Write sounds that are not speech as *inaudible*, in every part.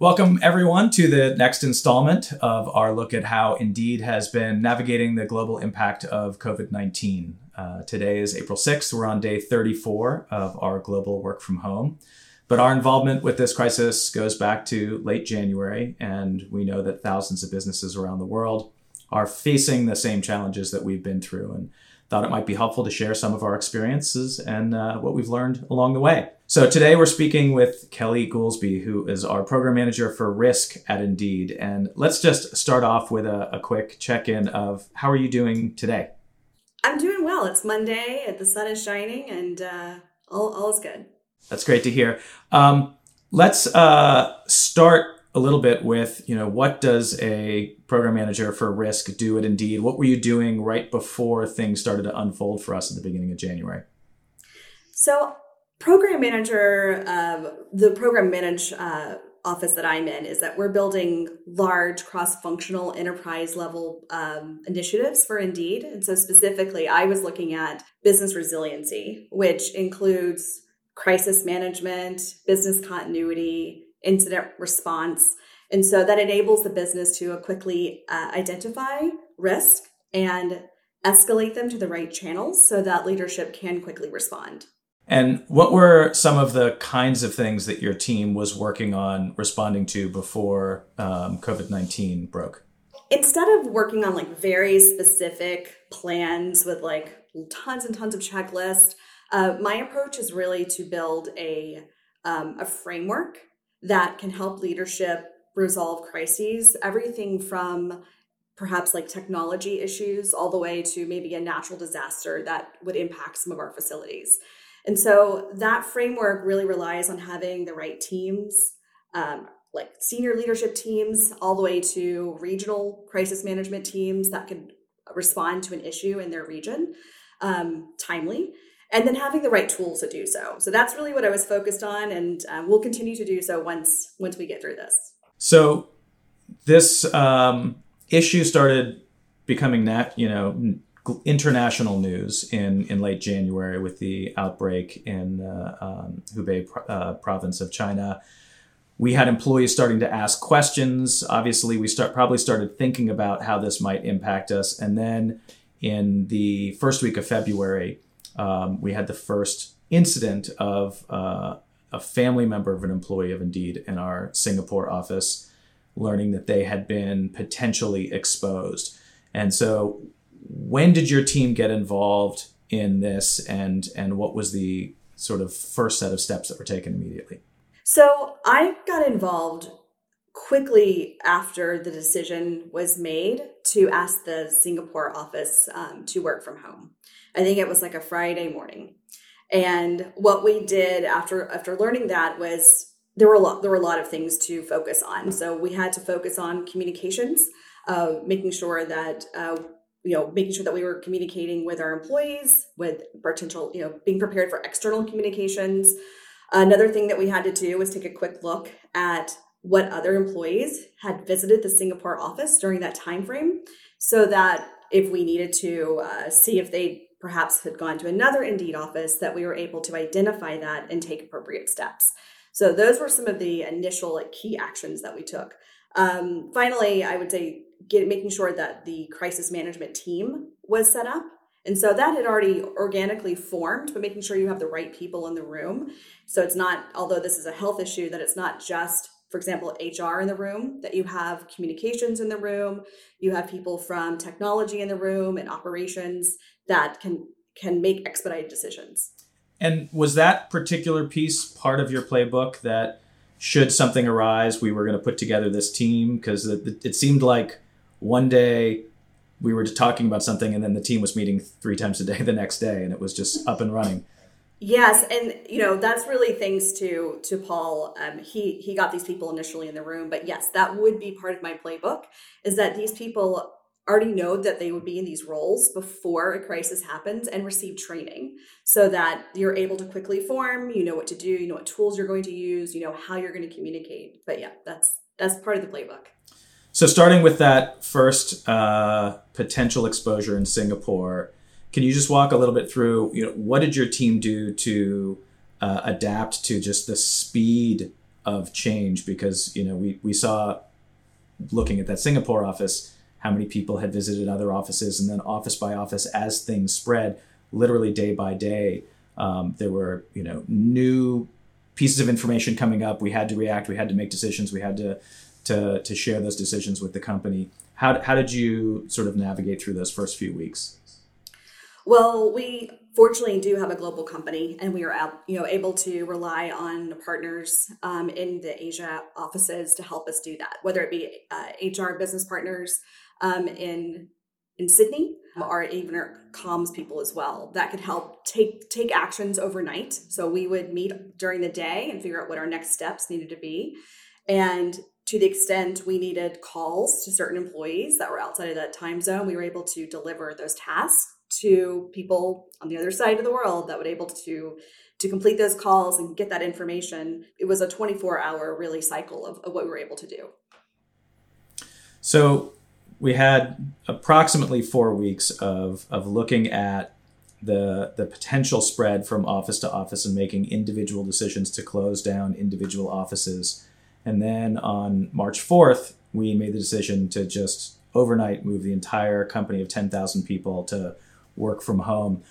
Welcome, everyone, to the next installment of our look at how Indeed has been navigating the global impact of COVID 19. Uh, today is April 6th. We're on day 34 of our global work from home. But our involvement with this crisis goes back to late January, and we know that thousands of businesses around the world are facing the same challenges that we've been through. And thought it might be helpful to share some of our experiences and uh, what we've learned along the way. So today we're speaking with Kelly Goolsby, who is our program manager for risk at Indeed. And let's just start off with a, a quick check in of how are you doing today? I'm doing well. It's Monday, the sun is shining, and uh, all, all is good. That's great to hear. Um, let's uh, start a little bit with you know what does a program manager for risk do at Indeed? What were you doing right before things started to unfold for us at the beginning of January? So, program manager, uh, the program manage uh, office that I'm in is that we're building large cross-functional enterprise level um, initiatives for Indeed, and so specifically, I was looking at business resiliency, which includes crisis management, business continuity, incident response. And so that enables the business to quickly uh, identify risk and escalate them to the right channels so that leadership can quickly respond. And what were some of the kinds of things that your team was working on responding to before um, COVID 19 broke? Instead of working on like very specific plans with like tons and tons of checklists, uh, my approach is really to build a, um, a framework that can help leadership resolve crises, everything from perhaps like technology issues all the way to maybe a natural disaster that would impact some of our facilities. And so that framework really relies on having the right teams, um, like senior leadership teams, all the way to regional crisis management teams that can respond to an issue in their region um, timely and then having the right tools to do so. So that's really what I was focused on, and um, we'll continue to do so once once we get through this. So this um, issue started becoming that you know international news in in late January with the outbreak in uh, um, Hubei uh, province of China. We had employees starting to ask questions. Obviously, we start probably started thinking about how this might impact us, and then in the first week of February, um, we had the first incident of uh, a family member of an employee of Indeed in our Singapore office learning that they had been potentially exposed. And so, when did your team get involved in this, and and what was the sort of first set of steps that were taken immediately? So I got involved quickly after the decision was made to ask the Singapore office um, to work from home. I think it was like a Friday morning. And what we did after after learning that was there were a lot there were a lot of things to focus on. So we had to focus on communications, uh, making sure that uh, you know making sure that we were communicating with our employees, with potential you know being prepared for external communications. Another thing that we had to do was take a quick look at what other employees had visited the Singapore office during that time frame, so that if we needed to uh, see if they perhaps had gone to another Indeed office, that we were able to identify that and take appropriate steps. So those were some of the initial like key actions that we took. Um, finally, I would say making sure that the crisis management team was set up. And so that had already organically formed, but making sure you have the right people in the room. So it's not, although this is a health issue, that it's not just for example, HR in the room, that you have communications in the room, you have people from technology in the room and operations that can can make expedited decisions. And was that particular piece part of your playbook that should something arise, we were going to put together this team? Because it, it seemed like one day we were talking about something and then the team was meeting three times a day the next day and it was just up and running. Yes, and you know that's really thanks to to Paul. Um, he he got these people initially in the room, but yes, that would be part of my playbook. Is that these people already know that they would be in these roles before a crisis happens and receive training, so that you're able to quickly form. You know what to do. You know what tools you're going to use. You know how you're going to communicate. But yeah, that's that's part of the playbook. So starting with that first uh, potential exposure in Singapore can you just walk a little bit through, you know, what did your team do to uh, adapt to just the speed of change? Because you know we we saw looking at that Singapore office how many people had visited other offices and then office by office as things spread literally day by day um, there were you know new pieces of information coming up. We had to react. We had to make decisions. We had to to to share those decisions with the company how, how did you sort of navigate through those first few weeks well, we fortunately do have a global company, and we are you know able to rely on partners um, in the Asia offices to help us do that. Whether it be uh, HR business partners um, in in Sydney, or even our comms people as well, that could help take take actions overnight. So we would meet during the day and figure out what our next steps needed to be, and to the extent we needed calls to certain employees that were outside of that time zone, we were able to deliver those tasks to people on the other side of the world that were able to to complete those calls and get that information. It was a 24 hour really cycle of, of what we were able to do. So we had approximately four weeks of of looking at the the potential spread from office to office and making individual decisions to close down individual offices and then on march 4th we made the decision to just overnight move the entire company of 10,000 people to work from home.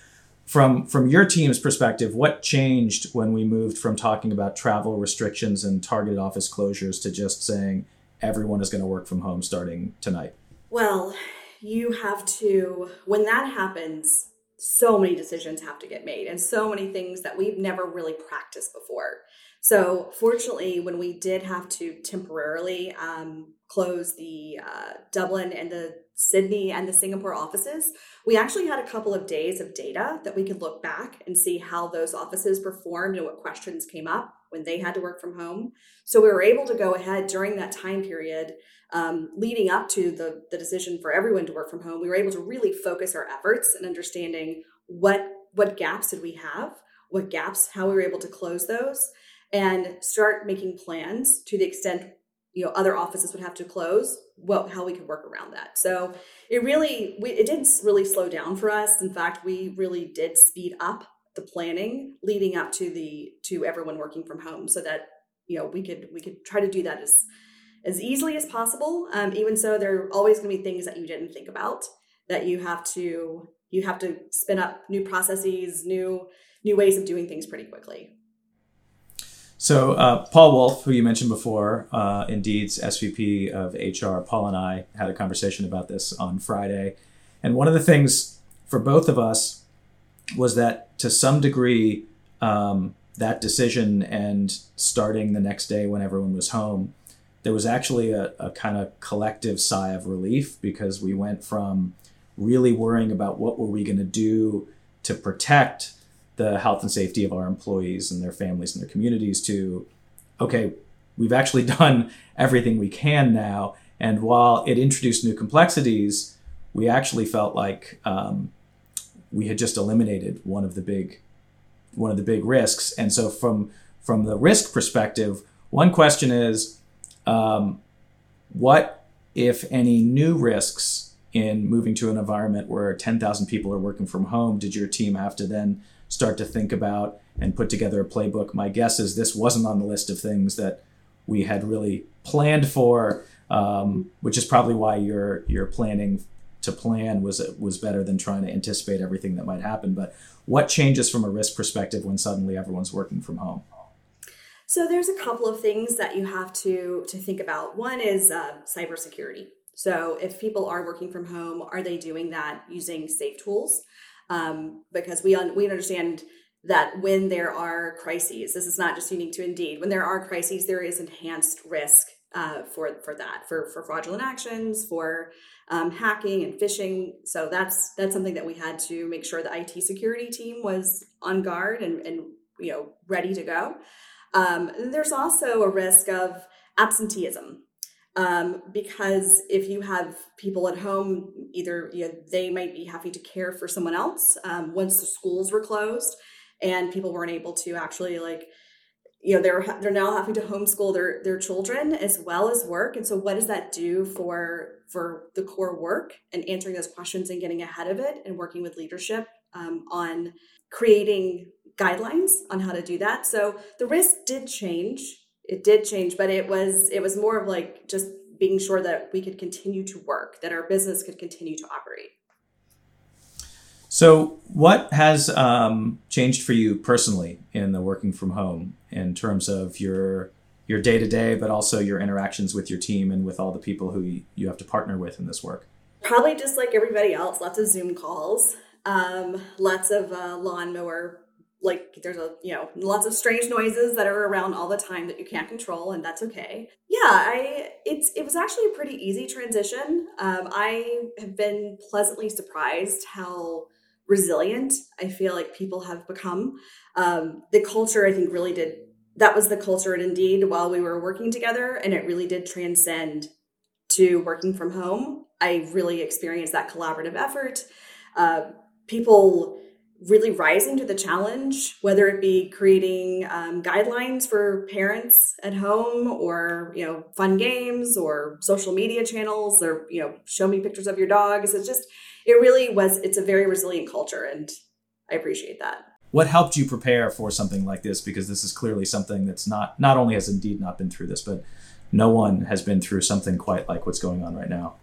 From from your team's perspective, what changed when we moved from talking about travel restrictions and targeted office closures to just saying everyone is going to work from home starting tonight? Well, you have to when that happens, so many decisions have to get made and so many things that we've never really practiced before. So, fortunately, when we did have to temporarily um, close the uh, Dublin and the Sydney and the Singapore offices, we actually had a couple of days of data that we could look back and see how those offices performed and what questions came up when they had to work from home. So we were able to go ahead during that time period um, leading up to the, the decision for everyone to work from home. We were able to really focus our efforts in understanding what what gaps did we have, what gaps, how we were able to close those, and start making plans to the extent you know other offices would have to close what how we could work around that. So it really we, it didn't really slow down for us. In fact we really did speed up the planning leading up to the to everyone working from home so that you know we could we could try to do that as as easily as possible. Um, even so there are always going to be things that you didn't think about that you have to you have to spin up new processes new new ways of doing things pretty quickly so uh, Paul Wolf, who you mentioned before, uh, Indeed's SVP of HR, Paul and I had a conversation about this on Friday, and one of the things for both of us was that to some degree, um, that decision and starting the next day when everyone was home, there was actually a, a kind of collective sigh of relief because we went from really worrying about what were we going to do to protect the health and safety of our employees and their families and their communities to okay we've actually *laughs* done everything we can now. And while it introduced new complexities we actually felt like um, we had just eliminated one of the big one of the big risks. And so from from the risk perspective one question is um, what if any new risks in moving to an environment where 10,000 people are working from home? Did your team have to then start to think about and put together a playbook. My guess is this wasn't on the list of things that we had really planned for, um, which is probably why your your planning to plan was was better than trying to anticipate everything that might happen. But what changes from a risk perspective when suddenly everyone's working from home? So there's a couple of things that you have to to think about. One is uh, cybersecurity. So if people are working from home, are they doing that using safe tools? Um, because we un- we understand that when there are crises, this is not just unique to Indeed. When there are crises, there is enhanced risk uh, for for that for for fraudulent actions, for um, hacking and phishing. So that's that's something that we had to make sure the IT security team was on guard and and you know ready to go. Um, there's also a risk of absenteeism um, because if you have people at home, either you know, they might be having to care for someone else um, once the schools were closed, and people weren't able to actually like, you know, they're they're now having to homeschool their their children as well as work. And so, what does that do for for the core work and answering those questions and getting ahead of it and working with leadership um, on creating guidelines on how to do that? So the risk did change it did change, but it was it was more of like just being sure that we could continue to work, that our business could continue to operate. So, what has um, changed for you personally in the working from home in terms of your your day to day, but also your interactions with your team and with all the people who you, have to partner with in this work? Probably just like everybody else, lots of Zoom calls, um, lots of uh, lawnmower. Like there's a you know lots of strange noises that are around all the time that you can't control, and that's okay. Yeah, I it's it was actually a pretty easy transition. Um, I have been pleasantly surprised how resilient I feel like people have become. Um, the culture I think really did that was the culture at Indeed while we were working together, and it really did transcend to working from home. I really experienced that collaborative effort. Uh, people really rising to the challenge, whether it be creating um, guidelines for parents at home, or you know, fun games, or social media channels, or you know, show me pictures of your dogs. It's just, it really was. It's a very resilient culture, and I appreciate that what helped you prepare for something like this because this is clearly something that's not not only has indeed not been through this but no one has been through something quite like what's going on right now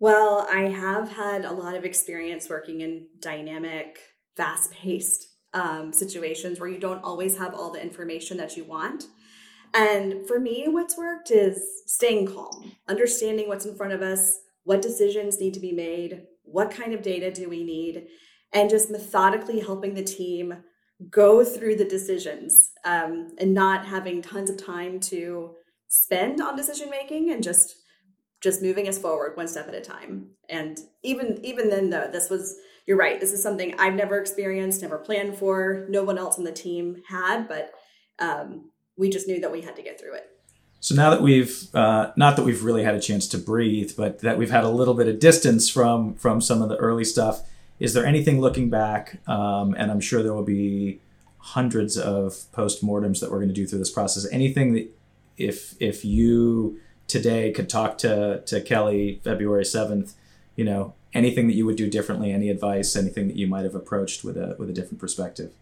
well i have had a lot of experience working in dynamic fast-paced um, situations where you don't always have all the information that you want. And for me what's worked is staying calm understanding what's in front of us what decisions need to be made what kind of data do we need and just methodically helping the team go through the decisions um, and not having tons of time to spend on decision making and just just moving us forward one step at a time and even even then though this was you're right this is something i've never experienced never planned for no one else on the team had but um, we just knew that we had to get through it so now that we've uh, not that we've really had a chance to breathe but that we've had a little bit of distance from from some of the early stuff is there anything looking back? Um, and I'm sure there will be hundreds of post-mortems that we're going to do through this process. Anything that if if you today could talk to to Kelly February 7th, you know, anything that you would do differently, any advice, anything that you might have approached with a with a different perspective?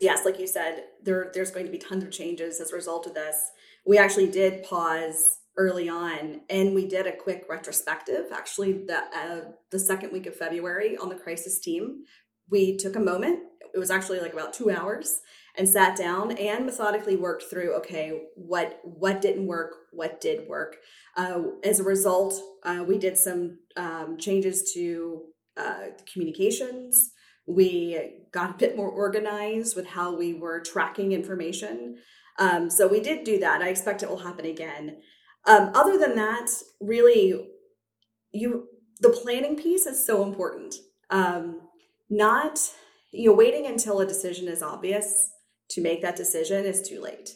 Yes, like you said, there there's going to be tons of changes as a result of this. We actually did pause early on and we did a quick retrospective actually the uh, the second week of february on the crisis team we took a moment it was actually like about two hours and sat down and methodically worked through okay what what didn't work what did work. Uh, as a result uh, we did some um, changes to uh, communications. We got a bit more organized with how we were tracking information. Um, so we did do that. I expect it will happen again. Um, other than that, really, you the planning piece is so important. Um, not you know waiting until a decision is obvious to make that decision is too late.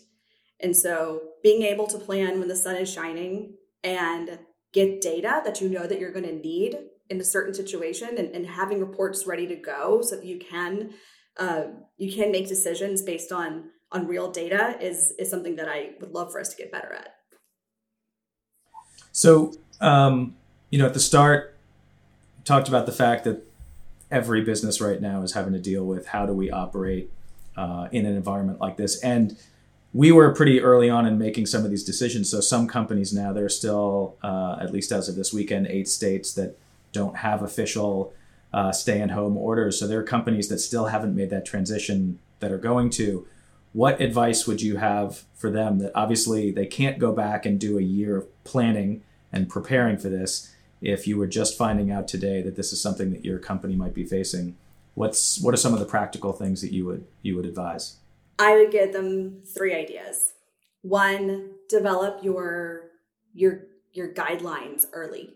And so being able to plan when the sun is shining and get data that you know that you're going to need in a certain situation and, and having reports ready to go so that you can uh, you can make decisions based on on real data is is something that I would love for us to get better at. So, um, you know, at the start, talked about the fact that every business right now is having to deal with how do we operate uh, in an environment like this. And we were pretty early on in making some of these decisions. So some companies now, there are still, uh, at least as of this weekend, eight states that don't have official uh, stay-at-home orders. So there are companies that still haven't made that transition that are going to what advice would you have for them that obviously they can't go back and do a year of planning and preparing for this if you were just finding out today that this is something that your company might be facing what's what are some of the practical things that you would you would advise i would give them three ideas one develop your your your guidelines early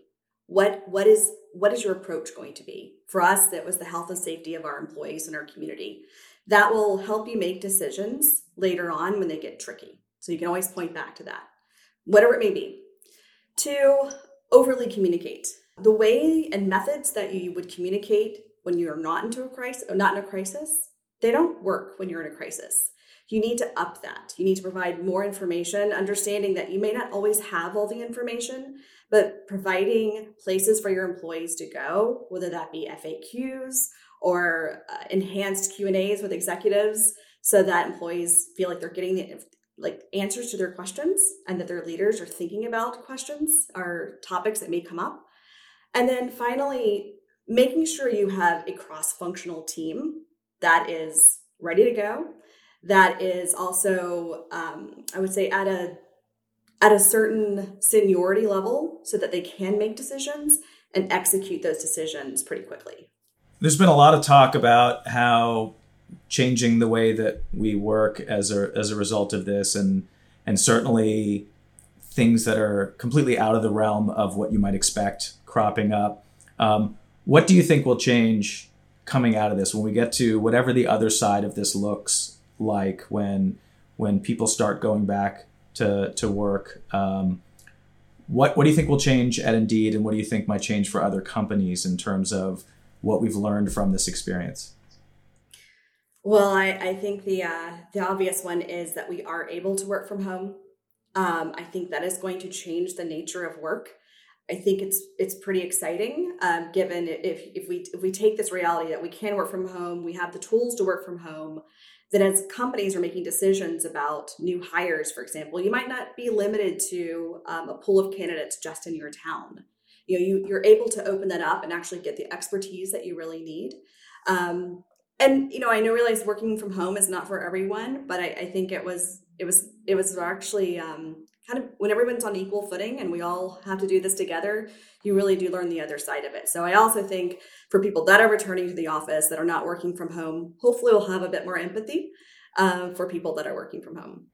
what what is what is your approach going to be for us that was the health and safety of our employees and our community that will help you make decisions later on when they get tricky. So you can always point back to that, whatever it may be. Two, overly communicate. The way and methods that you would communicate when you're not into a crisis, not in a crisis, they don't work when you're in a crisis. You need to up that. You need to provide more information, understanding that you may not always have all the information, but providing places for your employees to go, whether that be FAQs or uh, enhanced Q and A's with executives, so that employees feel like they're getting the like answers to their questions and that their leaders are thinking about questions or topics that may come up. And then finally, making sure you have a cross functional team that is ready to go, that is also, um, I would say, at a at a certain seniority level so that they can make decisions and execute those decisions pretty quickly. There's been a lot of talk about how changing the way that we work as a as a result of this, and and certainly things that are completely out of the realm of what you might expect cropping up. Um, what do you think will change coming out of this when we get to whatever the other side of this looks like when when people start going back to to work? Um, what what do you think will change at Indeed, and what do you think might change for other companies in terms of what we've learned from this experience? Well, I, I think the uh, the obvious one is that we are able to work from home. Um, I think that is going to change the nature of work. I think it's it's pretty exciting, um, given if if we if we take this reality that we can work from home, we have the tools to work from home. Then, as companies are making decisions about new hires, for example, you might not be limited to um, a pool of candidates just in your town. You know, you you're able to open that up and actually get the expertise that you really need. Um, and you know, I know realize working from home is not for everyone, but I, I think it was it was it was actually um, kind of when everyone's on equal footing and we all have to do this together, you really do learn the other side of it. So I also think for people that are returning to the office that are not working from home, hopefully we'll have a bit more empathy uh, for people that are working from home.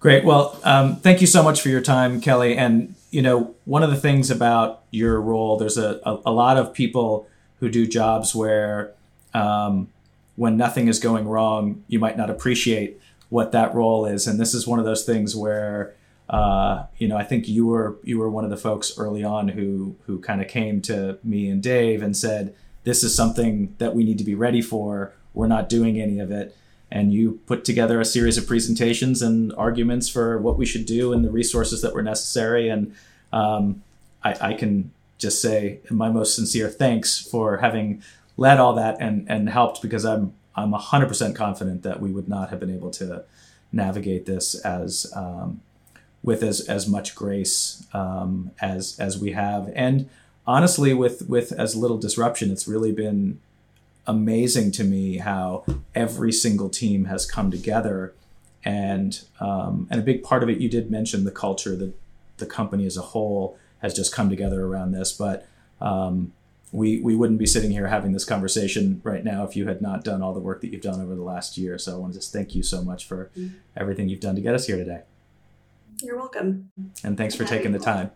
Great. Well, um, thank you so much for your time, Kelly. And you know, one of the things about your role, there's a, a, a lot of people who do jobs where um, when nothing is going wrong, you might not appreciate what that role is. And this is one of those things where, uh, you know, I think you were you were one of the folks early on who who kind of came to me and Dave and said, "This is something that we need to be ready for. We're not doing any of it." And you put together a series of presentations and arguments for what we should do and the resources that were necessary. And um, I, I can just say my most sincere thanks for having led all that and and helped because I'm I'm hundred percent confident that we would not have been able to navigate this as um, with as as much grace um, as as we have, and honestly, with with as little disruption. It's really been amazing to me how every single team has come together, and um, and a big part of it you did mention the culture that the company as a whole has just come together around this, but um, we we wouldn't be sitting here having this conversation right now if you had not done all the work that you've done over the last year. So I want to just thank you so much for mm-hmm. everything you've done to get us here today. You're welcome. And thanks for taking the time.